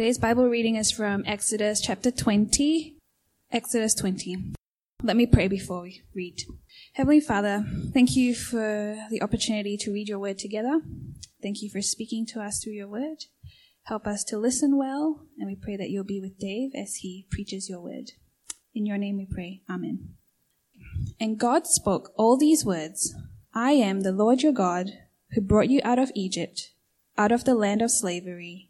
Today's Bible reading is from Exodus chapter 20. Exodus 20. Let me pray before we read. Heavenly Father, thank you for the opportunity to read your word together. Thank you for speaking to us through your word. Help us to listen well, and we pray that you'll be with Dave as he preaches your word. In your name we pray. Amen. And God spoke all these words I am the Lord your God, who brought you out of Egypt, out of the land of slavery.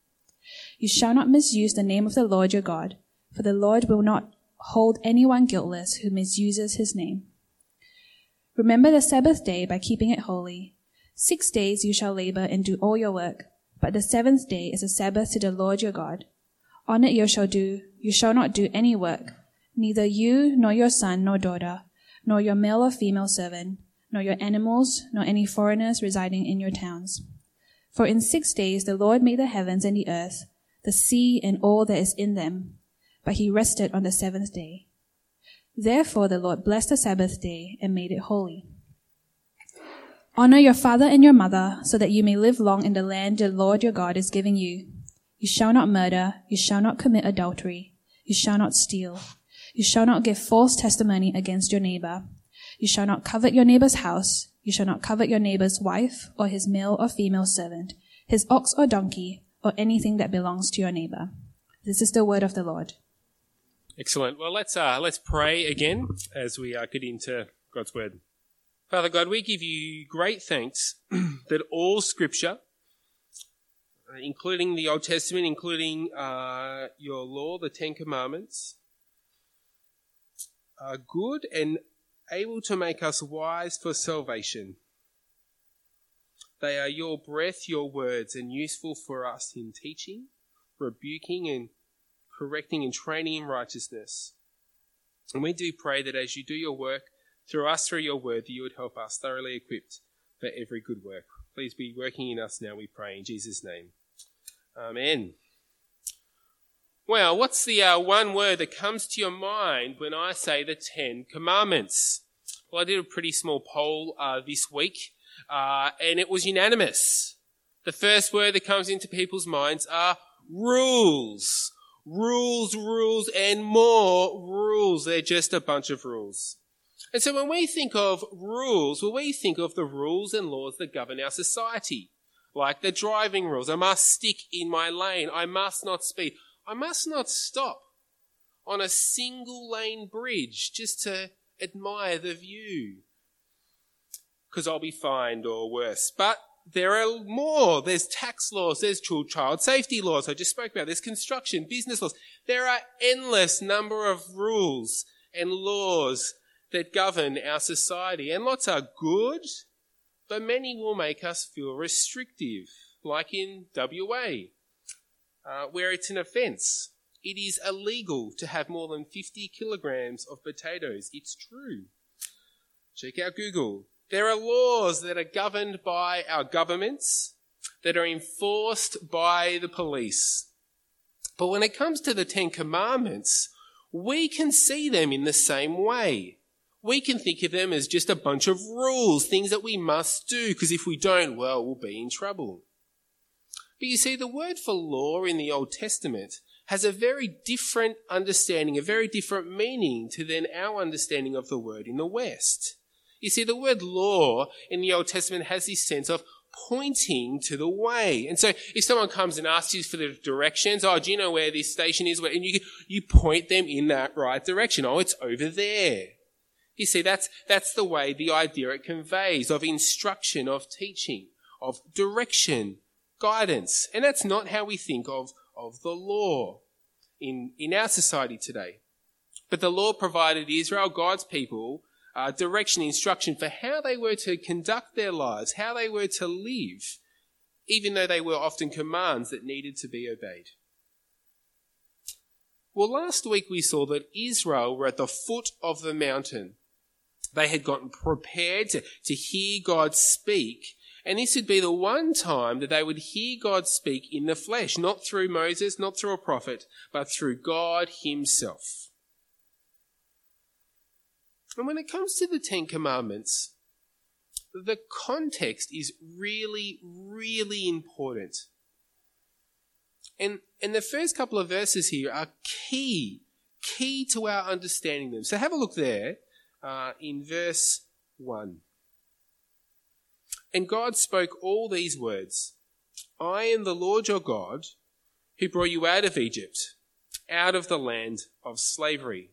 You shall not misuse the name of the Lord your God, for the Lord will not hold anyone guiltless who misuses his name. Remember the Sabbath day by keeping it holy. Six days you shall labor and do all your work, but the seventh day is a Sabbath to the Lord your God. On it you shall do, you shall not do any work, neither you, nor your son, nor daughter, nor your male or female servant, nor your animals, nor any foreigners residing in your towns. For in six days the Lord made the heavens and the earth, the sea and all that is in them, but he rested on the seventh day. Therefore the Lord blessed the Sabbath day and made it holy. Honor your father and your mother so that you may live long in the land the Lord your God is giving you. You shall not murder. You shall not commit adultery. You shall not steal. You shall not give false testimony against your neighbor. You shall not covet your neighbor's house. You shall not covet your neighbor's wife or his male or female servant, his ox or donkey, or anything that belongs to your neighbor. This is the word of the Lord. Excellent. Well, let's uh, let's pray again as we uh, get into God's word. Father God, we give you great thanks that all Scripture, uh, including the Old Testament, including uh, your law, the Ten Commandments, are good and able to make us wise for salvation. They are your breath, your words, and useful for us in teaching, rebuking, and correcting and training in righteousness. And we do pray that as you do your work through us, through your word, that you would help us thoroughly equipped for every good work. Please be working in us now, we pray, in Jesus' name. Amen. Well, what's the uh, one word that comes to your mind when I say the Ten Commandments? Well, I did a pretty small poll uh, this week, uh, and it was unanimous. The first word that comes into people's minds are rules rules, rules, and more rules. They're just a bunch of rules. And so when we think of rules, well, we think of the rules and laws that govern our society. Like the driving rules. I must stick in my lane. I must not speed. I must not stop on a single lane bridge just to admire the view. Because I'll be fined or worse. But there are more. There's tax laws, there's child safety laws I just spoke about, there's construction, business laws. There are endless number of rules and laws that govern our society. And lots are good, but many will make us feel restrictive, like in WA, uh, where it's an offence. It is illegal to have more than 50 kilograms of potatoes. It's true. Check out Google. There are laws that are governed by our governments, that are enforced by the police. But when it comes to the Ten Commandments, we can see them in the same way. We can think of them as just a bunch of rules, things that we must do, because if we don't, well, we'll be in trouble. But you see, the word for law in the Old Testament has a very different understanding, a very different meaning to then our understanding of the word in the West. You see, the word law in the Old Testament has this sense of pointing to the way. And so if someone comes and asks you for the directions, oh, do you know where this station is? And you, you point them in that right direction. Oh, it's over there. You see, that's, that's the way the idea it conveys of instruction, of teaching, of direction, guidance. And that's not how we think of, of the law in, in our society today. But the law provided Israel, God's people, uh, direction, instruction for how they were to conduct their lives, how they were to live, even though they were often commands that needed to be obeyed. Well, last week we saw that Israel were at the foot of the mountain. They had gotten prepared to, to hear God speak, and this would be the one time that they would hear God speak in the flesh, not through Moses, not through a prophet, but through God Himself. And when it comes to the Ten Commandments, the context is really, really important. And, and the first couple of verses here are key, key to our understanding them. So have a look there uh, in verse 1. And God spoke all these words I am the Lord your God who brought you out of Egypt, out of the land of slavery.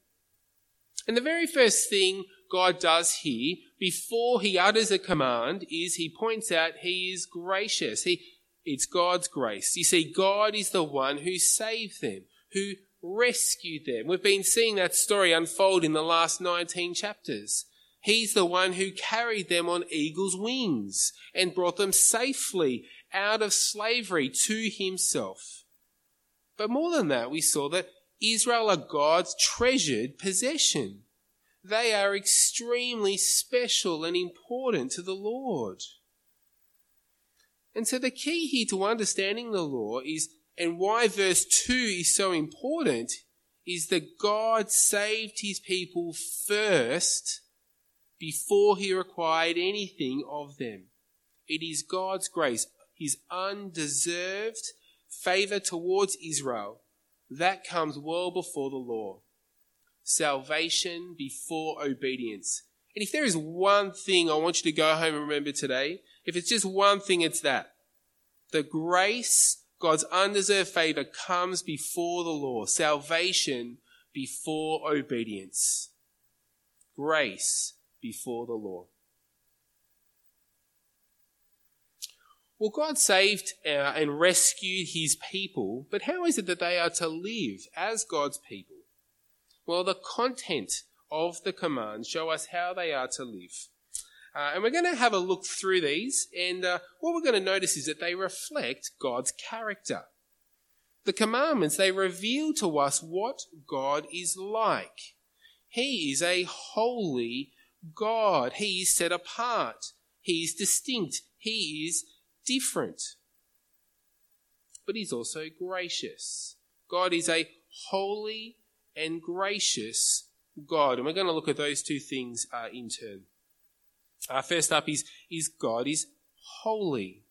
And the very first thing God does here, before he utters a command, is he points out he is gracious. He, it's God's grace. You see, God is the one who saved them, who rescued them. We've been seeing that story unfold in the last 19 chapters. He's the one who carried them on eagle's wings and brought them safely out of slavery to himself. But more than that, we saw that Israel are God's treasured possession. They are extremely special and important to the Lord. And so the key here to understanding the law is, and why verse 2 is so important, is that God saved his people first before he required anything of them. It is God's grace, his undeserved favor towards Israel, that comes well before the law. Salvation before obedience. And if there is one thing I want you to go home and remember today, if it's just one thing, it's that. The grace, God's undeserved favor comes before the law. Salvation before obedience. Grace before the law. Well, God saved uh, and rescued his people, but how is it that they are to live as God's people? Well, the content of the commands show us how they are to live. Uh, and we're going to have a look through these, and uh, what we're going to notice is that they reflect God's character. The commandments, they reveal to us what God is like. He is a holy God. He is set apart. He is distinct. He is different. But he's also gracious. God is a holy and gracious God. And we're going to look at those two things uh, in turn. Uh, first up is, is God is holy.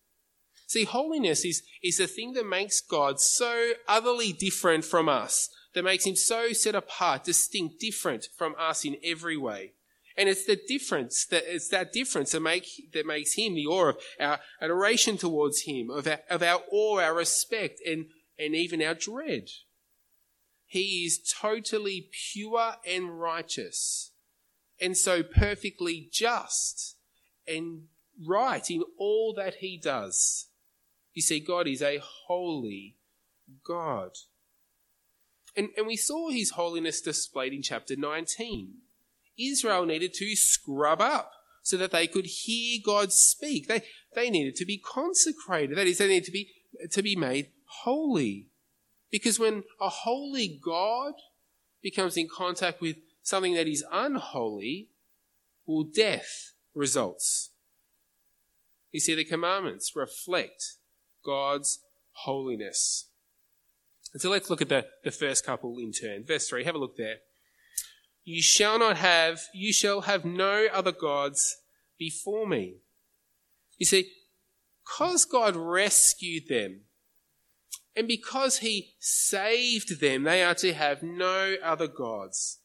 See, holiness is, is the thing that makes God so utterly different from us, that makes him so set apart, distinct, different from us in every way. And it's the difference that it's that difference that make that makes him the awe of our adoration towards him, of our, of our awe, our respect, and and even our dread. He is totally pure and righteous, and so perfectly just and right in all that he does. You see, God is a holy God. And, and we saw his holiness displayed in chapter 19 Israel needed to scrub up so that they could hear God speak. They, they needed to be consecrated. That is, they needed to be, to be made holy. Because when a holy God becomes in contact with something that is unholy, well, death results. You see, the commandments reflect God's holiness. And so let's look at the, the first couple in turn. Verse 3, have a look there. You shall not have, you shall have no other gods before me. You see, because God rescued them, and because He saved them, they are to have no other gods.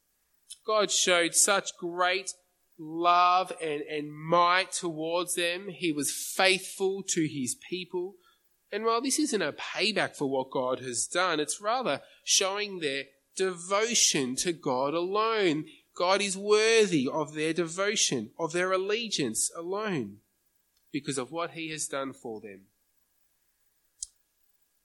God showed such great love and, and might towards them. He was faithful to His people. And while this isn't a payback for what God has done, it's rather showing their devotion to God alone. God is worthy of their devotion, of their allegiance alone, because of what He has done for them.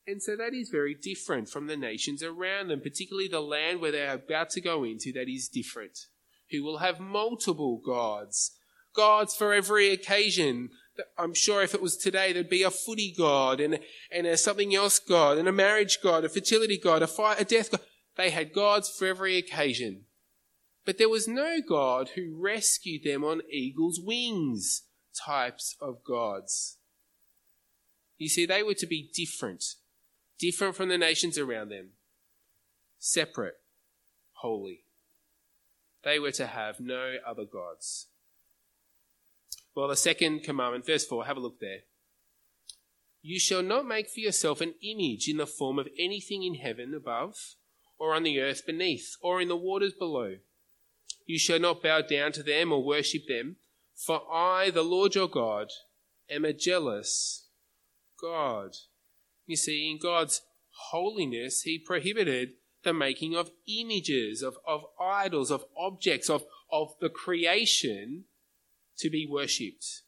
And so that is very different from the nations around them, particularly the land where they are about to go into, that is different. Who will have multiple gods, gods for every occasion. I'm sure if it was today, there'd be a footy god and, and a something else god and a marriage god, a fertility god, a fire, a death god They had gods for every occasion. But there was no God who rescued them on eagle's wings types of gods. You see, they were to be different, different from the nations around them, separate, holy. They were to have no other gods. Well, the second commandment, verse 4, have a look there. You shall not make for yourself an image in the form of anything in heaven above, or on the earth beneath, or in the waters below. You shall not bow down to them or worship them, for I, the Lord your God, am a jealous God. You see, in God's holiness, He prohibited the making of images, of, of idols, of objects, of, of the creation to be worshipped.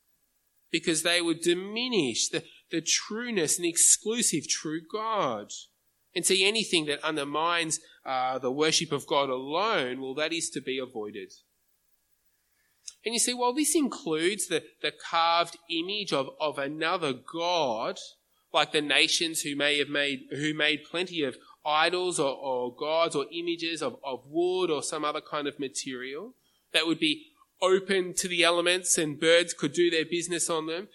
Because they would diminish the, the trueness and exclusive true God. And see, anything that undermines uh, the worship of God alone, well, that is to be avoided. And you see, while this includes the, the carved image of, of another God, like the nations who may have made, who made plenty of idols or, or gods or images of, of wood or some other kind of material that would be open to the elements and birds could do their business on them,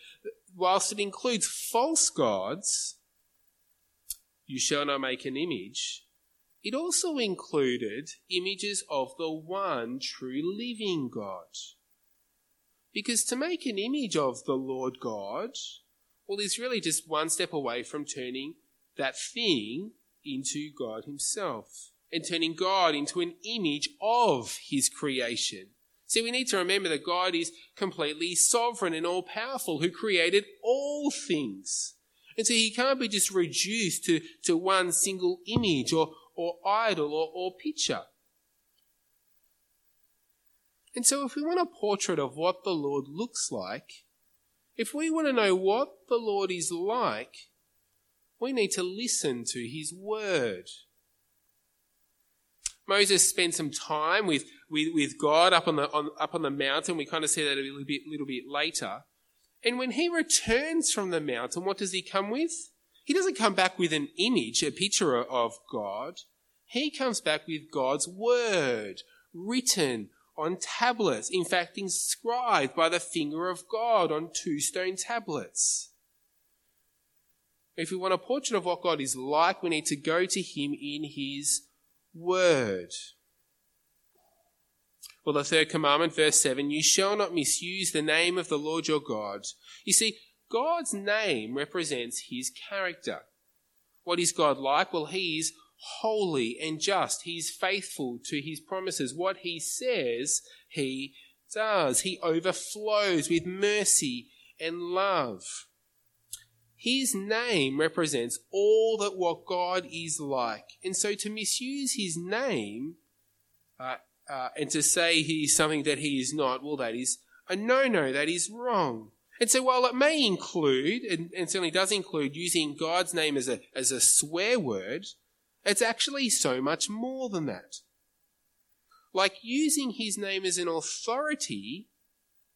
whilst it includes false gods, you shall not make an image, it also included images of the one true living God. Because to make an image of the Lord God, well, is really just one step away from turning that thing into God Himself and turning God into an image of His creation. See, we need to remember that God is completely sovereign and all powerful, who created all things. And so He can't be just reduced to, to one single image or, or idol or, or picture. And so, if we want a portrait of what the Lord looks like, if we want to know what the Lord is like, we need to listen to His Word. Moses spent some time with, with, with God up on, the, on, up on the mountain. We kind of see that a little bit, little bit later. And when he returns from the mountain, what does he come with? He doesn't come back with an image, a picture of God. He comes back with God's word, written on tablets, in fact, inscribed by the finger of God on two stone tablets. If we want a portrait of what God is like, we need to go to Him in His Word. Well, the third commandment, verse 7 you shall not misuse the name of the Lord your God. You see, God's name represents His character. What is God like? Well, He is holy and just. He's faithful to his promises. What he says, he does. He overflows with mercy and love. His name represents all that what God is like. And so to misuse his name uh, uh, and to say he's something that he is not, well, that is a no no. That is wrong. And so while it may include, and, and certainly does include, using God's name as a, as a swear word, it's actually so much more than that. Like using his name as an authority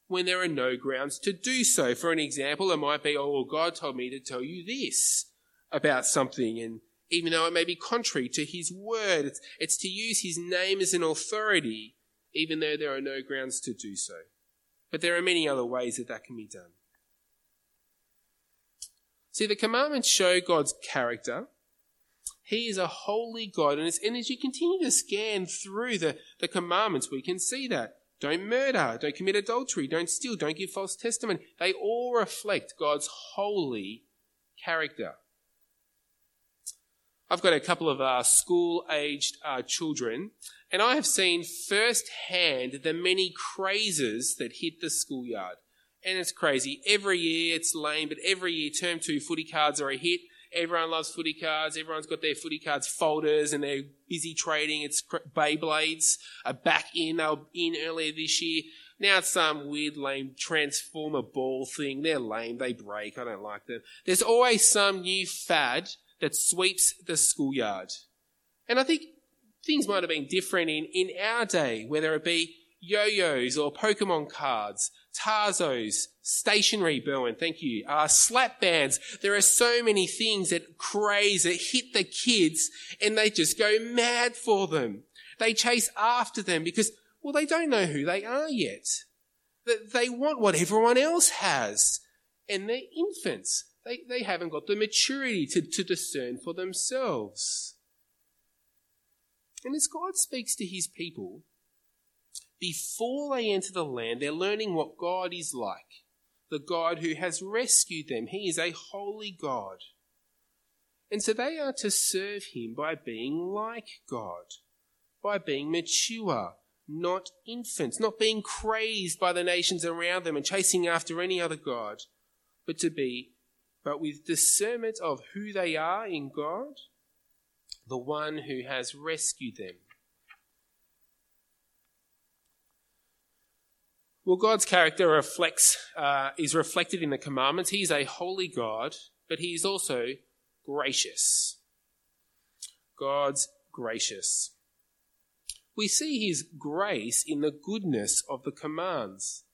when there are no grounds to do so. For an example, it might be, oh, well, God told me to tell you this about something, and even though it may be contrary to his word, it's, it's to use his name as an authority, even though there are no grounds to do so. But there are many other ways that that can be done. See, the commandments show God's character he is a holy God. And and as you continue to scan through the, the commandments, we can see that. Don't murder, don't commit adultery, don't steal, don't give false testimony. They all reflect God's holy character. I've got a couple of uh, school aged uh, children, and I have seen firsthand the many crazes that hit the schoolyard. And it's crazy. Every year it's lame, but every year term two footy cards are a hit. Everyone loves footy cards. Everyone's got their footy cards folders and they're busy trading. It's Beyblades are back in. They were in earlier this year. Now it's some weird lame transformer ball thing. They're lame. They break. I don't like them. There's always some new fad that sweeps the schoolyard. And I think things might have been different in, in our day, whether it be yo-yos or Pokemon cards Tazos, stationary, Berwin, thank you, uh, slap bands. There are so many things that craze, that hit the kids, and they just go mad for them. They chase after them because, well, they don't know who they are yet. They want what everyone else has. And they're infants. They, they haven't got the maturity to, to discern for themselves. And as God speaks to his people, before they enter the land, they're learning what God is like. The God who has rescued them. He is a holy God. And so they are to serve him by being like God, by being mature, not infants, not being crazed by the nations around them and chasing after any other God, but to be, but with discernment of who they are in God, the one who has rescued them. Well, God's character reflects, uh, is reflected in the commandments. He is a holy God, but he is also gracious. God's gracious. We see his grace in the goodness of the commands.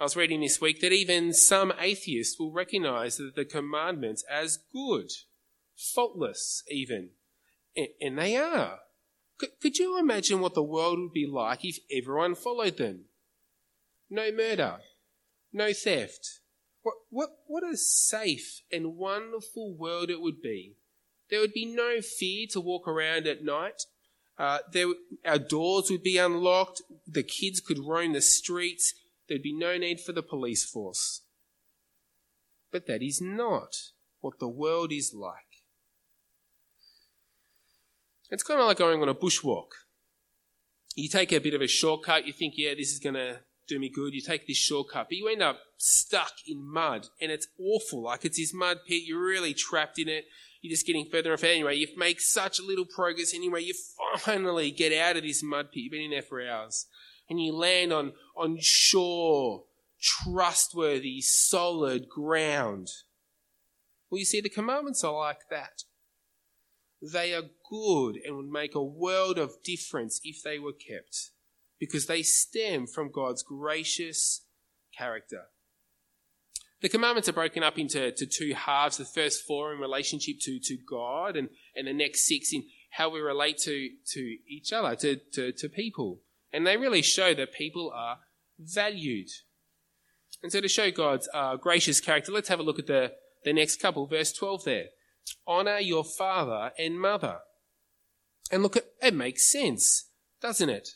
I was reading this week that even some atheists will recognize the commandments as good, faultless even, and they are. Could you imagine what the world would be like if everyone followed them? no murder, no theft. What, what, what a safe and wonderful world it would be. There would be no fear to walk around at night. Uh, there, our doors would be unlocked. The kids could roam the streets. There'd be no need for the police force. But that is not what the world is like. It's kind of like going on a bushwalk. You take a bit of a shortcut, you think, yeah, this is going to do me good. You take this shortcut, but you end up stuck in mud and it's awful. Like it's this mud pit. You're really trapped in it. You're just getting further and further. Anyway, you've made such little progress. Anyway, you finally get out of this mud pit. You've been in there for hours and you land on, on shore, trustworthy, solid ground. Well, you see, the commandments are like that. They are good and would make a world of difference if they were kept because they stem from God's gracious character. The commandments are broken up into to two halves. The first four in relationship to, to God and, and the next six in how we relate to, to each other, to, to, to people. And they really show that people are valued. And so to show God's uh, gracious character, let's have a look at the, the next couple, verse 12 there. Honor your father and mother. And look, it makes sense, doesn't it?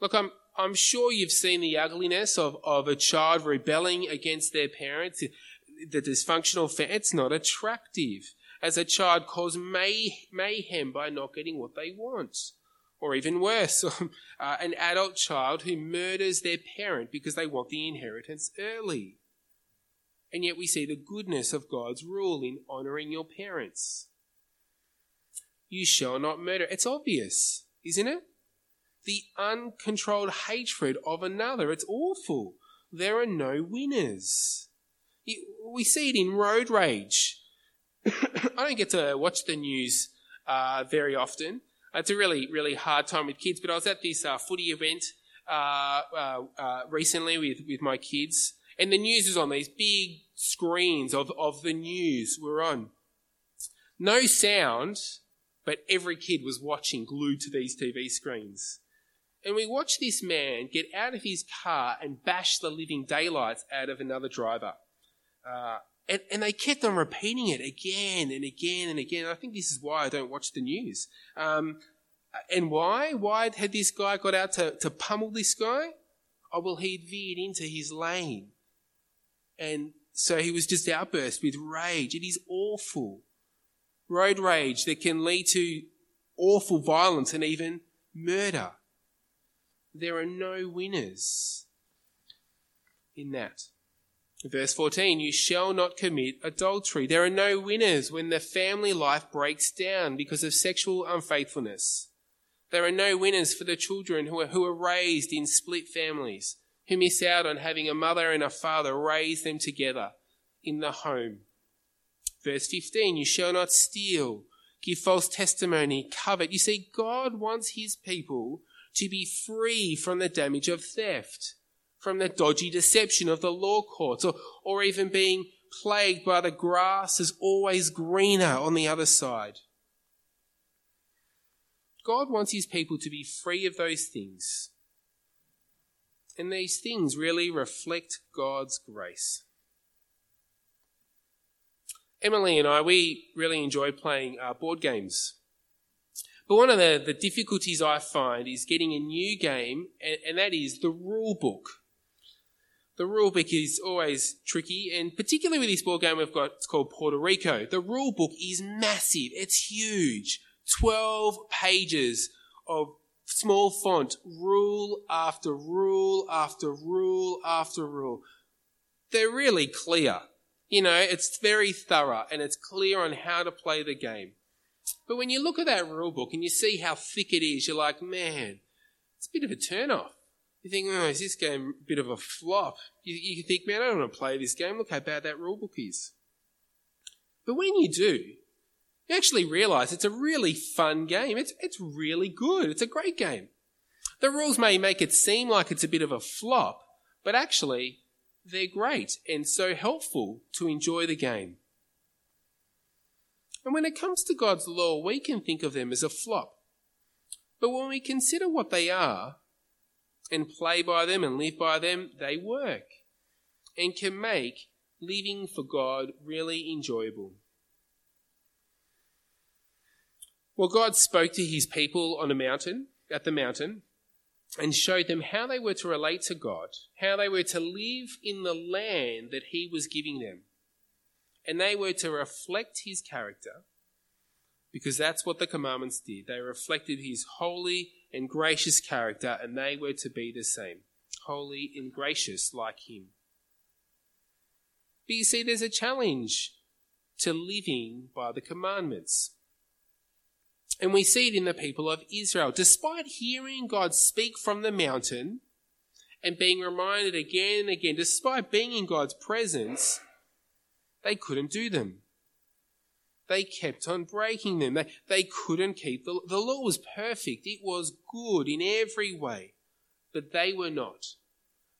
Look, I'm, I'm sure you've seen the ugliness of, of a child rebelling against their parents, the dysfunctional family. It's not attractive. As a child cause may, mayhem by not getting what they want. Or even worse, uh, an adult child who murders their parent because they want the inheritance early. And yet we see the goodness of God's rule in honoring your parents. You shall not murder. It's obvious, isn't it? the uncontrolled hatred of another. It's awful. There are no winners. We see it in road rage. I don't get to watch the news uh, very often. It's a really, really hard time with kids, but I was at this uh, footy event uh, uh, uh recently with, with my kids, and the news was on these big screens of, of the news were on. No sound, but every kid was watching glued to these TV screens. And we watched this man get out of his car and bash the living daylights out of another driver. Uh, and, and, they kept on repeating it again and again and again. I think this is why I don't watch the news. Um, and why? Why had this guy got out to, to pummel this guy? Oh, well, he'd veered into his lane. And so he was just outburst with rage. It is awful. Road rage that can lead to awful violence and even murder there are no winners in that. Verse 14, you shall not commit adultery. There are no winners when the family life breaks down because of sexual unfaithfulness. There are no winners for the children who are, who are raised in split families, who miss out on having a mother and a father raise them together in the home. Verse 15, you shall not steal, give false testimony, covet. You see, God wants his people to be free from the damage of theft. From the dodgy deception of the law courts, or, or even being plagued by the grass is always greener on the other side. God wants his people to be free of those things. And these things really reflect God's grace. Emily and I, we really enjoy playing uh, board games. But one of the, the difficulties I find is getting a new game, and, and that is the rule book. The rule book is always tricky, and particularly with this board game we've got, it's called Puerto Rico. The rule book is massive. It's huge. 12 pages of small font, rule after rule after rule after rule. They're really clear. You know, it's very thorough and it's clear on how to play the game. But when you look at that rule book and you see how thick it is, you're like, man, it's a bit of a turn off. You think, oh, is this game a bit of a flop? You, you think, man, I don't want to play this game. Look how bad that rule book is. But when you do, you actually realize it's a really fun game. It's, it's really good. It's a great game. The rules may make it seem like it's a bit of a flop, but actually, they're great and so helpful to enjoy the game. And when it comes to God's law, we can think of them as a flop. But when we consider what they are and play by them and live by them, they work and can make living for God really enjoyable. Well, God spoke to his people on a mountain, at the mountain, and showed them how they were to relate to God, how they were to live in the land that he was giving them. And they were to reflect his character, because that's what the commandments did. They reflected his holy and gracious character, and they were to be the same holy and gracious like him. But you see, there's a challenge to living by the commandments. And we see it in the people of Israel. Despite hearing God speak from the mountain and being reminded again and again, despite being in God's presence, they couldn't do them. They kept on breaking them. They, they couldn't keep the, the law was perfect. It was good in every way, but they were not.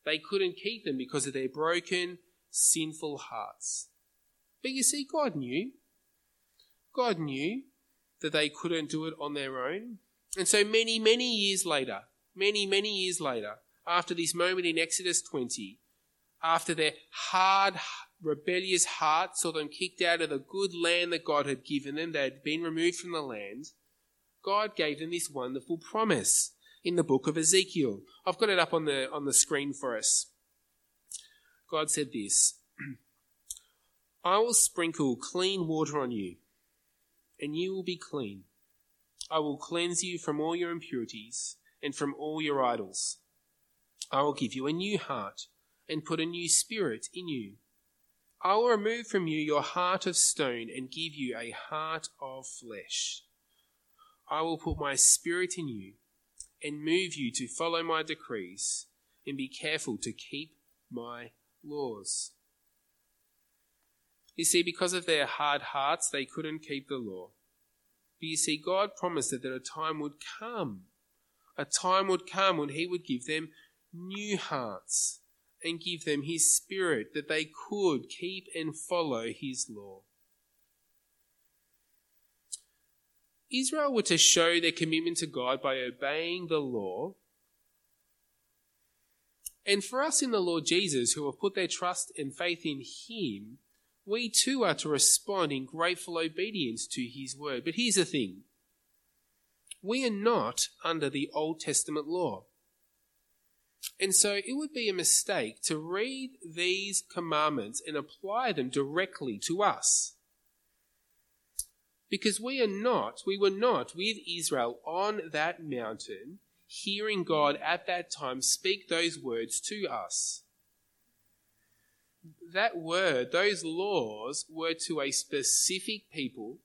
They couldn't keep them because of their broken, sinful hearts. But you see, God knew. God knew that they couldn't do it on their own. And so many, many years later, many, many years later, after this moment in Exodus 20, after their hard, rebellious heart saw them kicked out of the good land that God had given them, they had been removed from the land, God gave them this wonderful promise in the book of Ezekiel. I've got it up on the, on the screen for us. God said this I will sprinkle clean water on you and you will be clean. I will cleanse you from all your impurities and from all your idols. I will give you a new heart and put a new spirit in you. I will remove from you your heart of stone and give you a heart of flesh. I will put my spirit in you and move you to follow my decrees and be careful to keep my laws. You see, because of their hard hearts, they couldn't keep the law. But you see, God promised that, a time would come. A time would come when He would give them new hearts and give them His Spirit that they could keep and follow His law. Israel were to show their commitment to God by obeying the law. And for us in the Lord Jesus, who have put their trust and faith in Him, we too are to respond in grateful obedience to his word. But here's the thing we are not under the Old Testament law. And so it would be a mistake to read these commandments and apply them directly to us. Because we are not, we were not with Israel on that mountain, hearing God at that time speak those words to us that word, those laws were to a specific people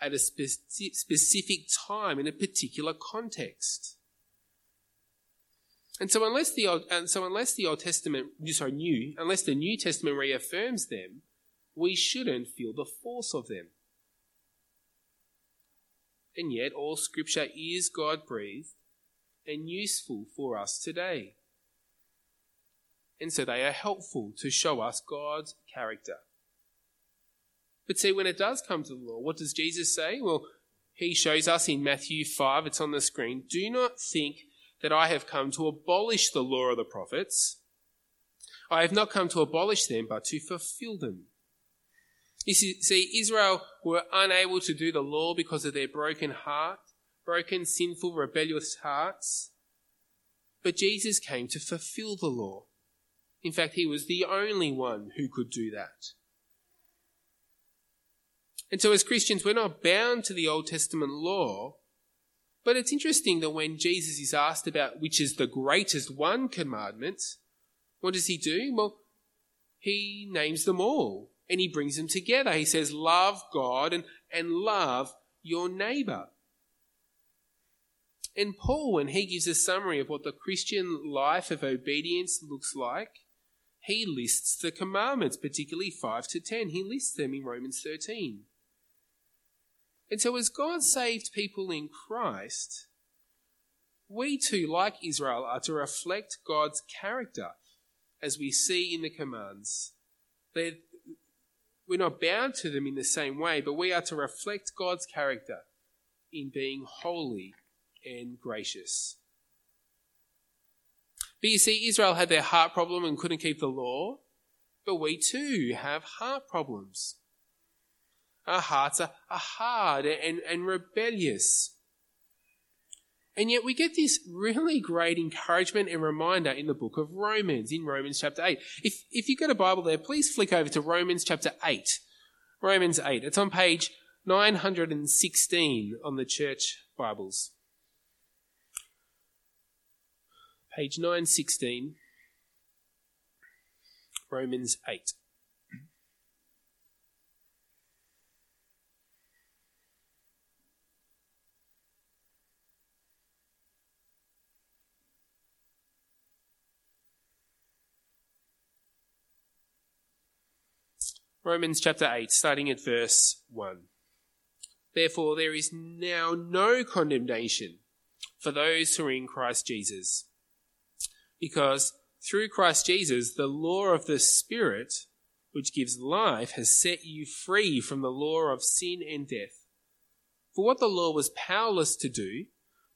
at a spe- specific time in a particular context. And so unless the Old, and so unless the Old Testament, sorry, new, unless the New Testament reaffirms them, we shouldn't feel the force of them. And yet all scripture is God breathed and useful for us today. and so they are helpful to show us God's character. But see, when it does come to the law, what does Jesus say? Well, he shows us in Matthew 5, it's on the screen, do not think that I have come to abolish the law of the prophets. I have not come to abolish them, but to fulfill them. You see, Israel were unable to do the law because of their broken heart, broken, sinful, rebellious hearts. But Jesus came to fulfill the law. In fact, he was the only one who could do that. And so, as Christians, we're not bound to the Old Testament law. But it's interesting that when Jesus is asked about which is the greatest one commandment, what does he do? Well, he names them all and he brings them together. He says, Love God and, and love your neighbor. And Paul, when he gives a summary of what the Christian life of obedience looks like, he lists the commandments, particularly 5 to 10. He lists them in Romans 13. And so, as God saved people in Christ, we too, like Israel, are to reflect God's character as we see in the commands. They're, we're not bound to them in the same way, but we are to reflect God's character in being holy and gracious. But you see, Israel had their heart problem and couldn't keep the law, but we too have heart problems. Our hearts are, are hard and, and rebellious. And yet we get this really great encouragement and reminder in the book of Romans, in Romans chapter 8. If, if you've got a Bible there, please flick over to Romans chapter 8. Romans 8. It's on page 916 on the church Bibles. Page 916, Romans 8. Romans chapter 8, starting at verse 1. Therefore, there is now no condemnation for those who are in Christ Jesus. Because through Christ Jesus, the law of the Spirit, which gives life, has set you free from the law of sin and death. For what the law was powerless to do,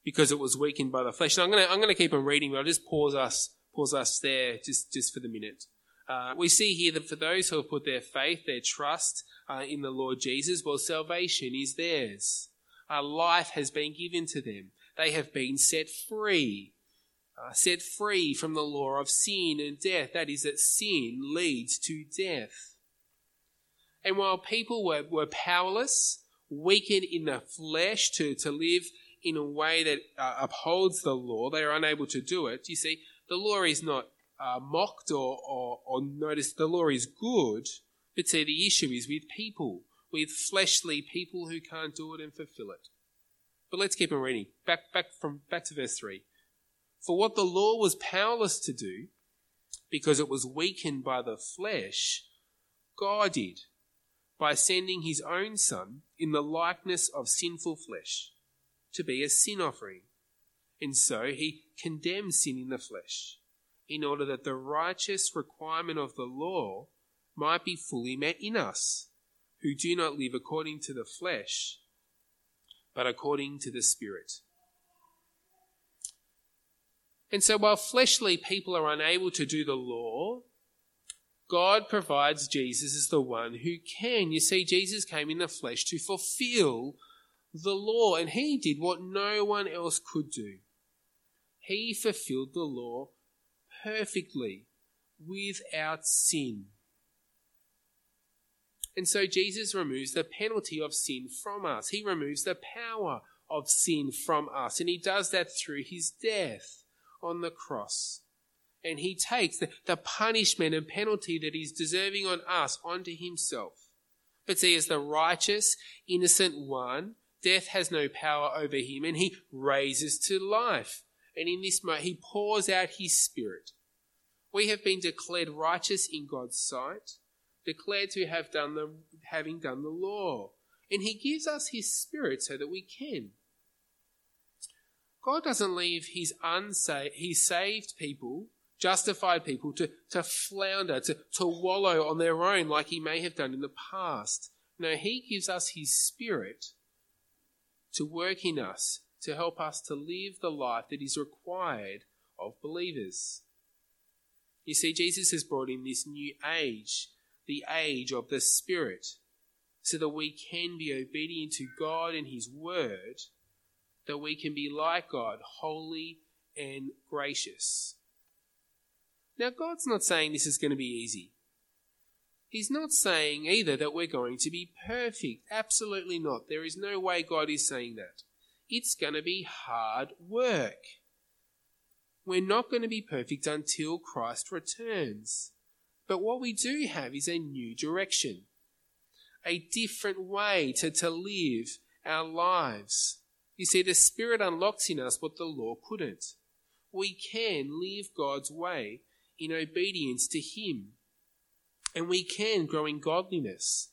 because it was weakened by the flesh. Now I'm going to, I'm going to keep on reading, but I'll just pause us, pause us there just, just for the minute. Uh, we see here that for those who have put their faith, their trust uh, in the Lord Jesus, well, salvation is theirs. Uh, life has been given to them. They have been set free. Uh, set free from the law of sin and death. That is, that sin leads to death. And while people were, were powerless, weakened in the flesh to, to live in a way that uh, upholds the law, they are unable to do it. You see, the law is not uh, mocked or, or, or noticed the law is good, but see, the issue is with people, with fleshly people who can't do it and fulfill it. But let's keep on reading. Back, back from, back to verse 3. For what the law was powerless to do, because it was weakened by the flesh, God did, by sending his own Son in the likeness of sinful flesh, to be a sin offering. And so he condemned sin in the flesh in order that the righteous requirement of the law might be fully met in us, who do not live according to the flesh, but according to the Spirit. And so, while fleshly people are unable to do the law, God provides Jesus as the one who can. You see, Jesus came in the flesh to fulfill the law, and he did what no one else could do. He fulfilled the law perfectly without sin. And so Jesus removes the penalty of sin from us. He removes the power of sin from us. And he does that through his death on the cross. And he takes the, the punishment and penalty that he's deserving on us onto himself. But see, as the righteous, innocent one, death has no power over him and he raises to life. And in this moment, he pours out his spirit. We have been declared righteous in God's sight, declared to have done the, having done the law. And he gives us his spirit so that we can. God doesn't leave his unsaved, his saved people justified people to, to flounder, to, to wallow on their own like he may have done in the past. No, he gives us his spirit to work in us, to help us to live the life that is required of believers. You see, Jesus has brought in this new age, the age of the Spirit, so that we can be obedient to God and His Word, that we can be like God, holy and gracious. Now, God's not saying this is going to be easy. He's not saying either that we're going to be perfect. Absolutely not. There is no way God is saying that. It's going to be hard work. We're not going to be perfect until Christ returns. But what we do have is a new direction, a different way to, to live our lives. You see, the Spirit unlocks in us what the law couldn't. We can live God's way in obedience to Him. And we can grow in godliness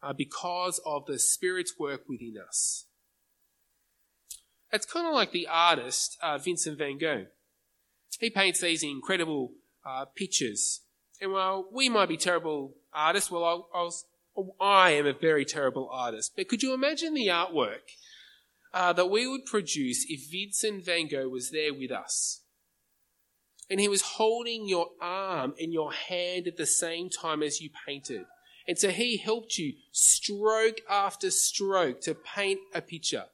uh, because of the Spirit's work within us. It's kind of like the artist uh, Vincent van Gogh. He paints these incredible uh, pictures. And while we might be terrible artists, well, I'll, I'll, I am a very terrible artist. But could you imagine the artwork uh, that we would produce if Vincent van Gogh was there with us? And he was holding your arm and your hand at the same time as you painted. And so he helped you stroke after stroke to paint a picture.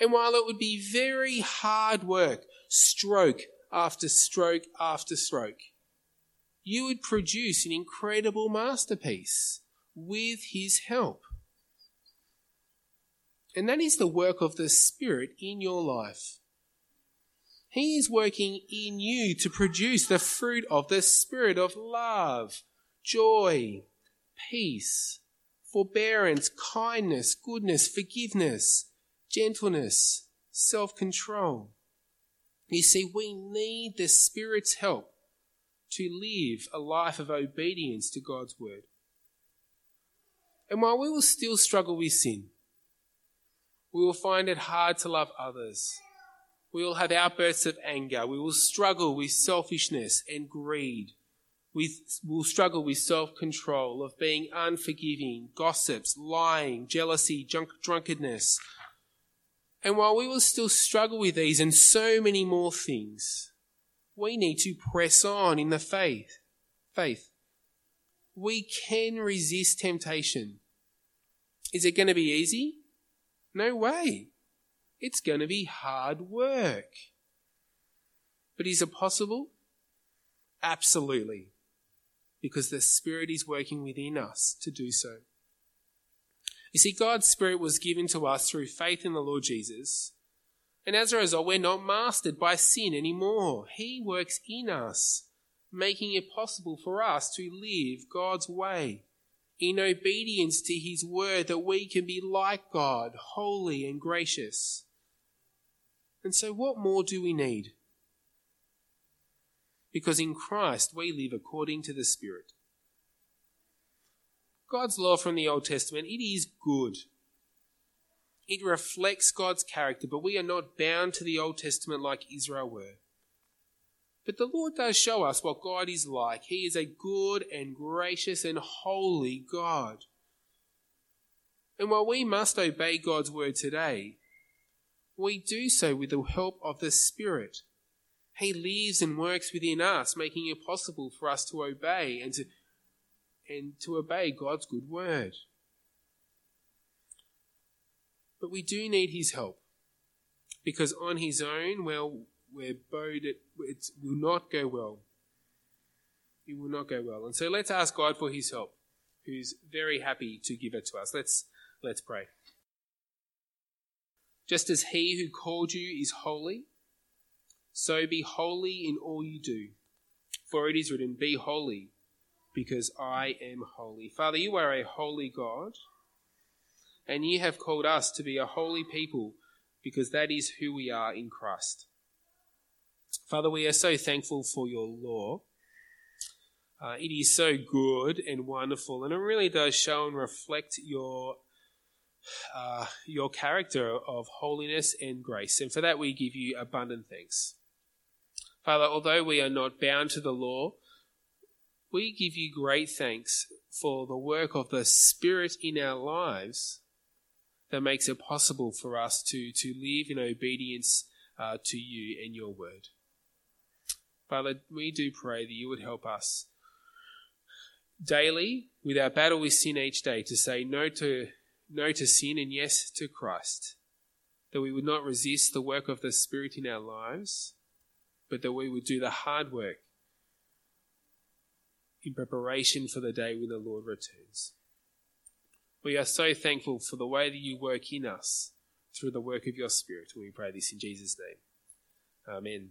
And while it would be very hard work, stroke after stroke after stroke, you would produce an incredible masterpiece with his help. And that is the work of the Spirit in your life. He is working in you to produce the fruit of the Spirit of love, joy, peace, forbearance, kindness, goodness, forgiveness, gentleness, self control. You see, we need the Spirit's help to live a life of obedience to God's word. And while we will still struggle with sin, we will find it hard to love others. We will have outbursts of anger. We will struggle with selfishness and greed. We will struggle with self control, of being unforgiving, gossips, lying, jealousy, drunk, drunkenness, and while we will still struggle with these and so many more things, we need to press on in the faith. Faith. We can resist temptation. Is it going to be easy? No way. It's going to be hard work. But is it possible? Absolutely. Because the Spirit is working within us to do so. You see, God's Spirit was given to us through faith in the Lord Jesus. And as a result, we're not mastered by sin anymore. He works in us, making it possible for us to live God's way in obedience to His word that we can be like God, holy and gracious. And so, what more do we need? Because in Christ we live according to the Spirit. God's law from the Old Testament, it is good. It reflects God's character, but we are not bound to the Old Testament like Israel were. But the Lord does show us what God is like. He is a good and gracious and holy God. And while we must obey God's word today, we do so with the help of the Spirit. He lives and works within us, making it possible for us to obey and to and to obey God's good word. But we do need his help because on his own, well, we're bowed, it, it will not go well. It will not go well. And so let's ask God for his help, who's very happy to give it to us. Let's, let's pray. Just as he who called you is holy, so be holy in all you do. For it is written, Be holy, because I am holy. Father, you are a holy God, and you have called us to be a holy people because that is who we are in Christ. Father, we are so thankful for your law. Uh, it is so good and wonderful, and it really does show and reflect your uh, your character of holiness and grace. And for that, we give you abundant thanks. Father, although we are not bound to the law, we give you great thanks for the work of the Spirit in our lives that makes it possible for us to, to live in obedience uh, to you and your word. Father, we do pray that you would help us daily with our battle with sin each day to say no to no to sin and yes to Christ. That we would not resist the work of the Spirit in our lives, but that we would do the hard work in preparation for the day when the Lord returns. We are so thankful for the way that you work in us through the work of your Spirit. We pray this in Jesus' name. Amen.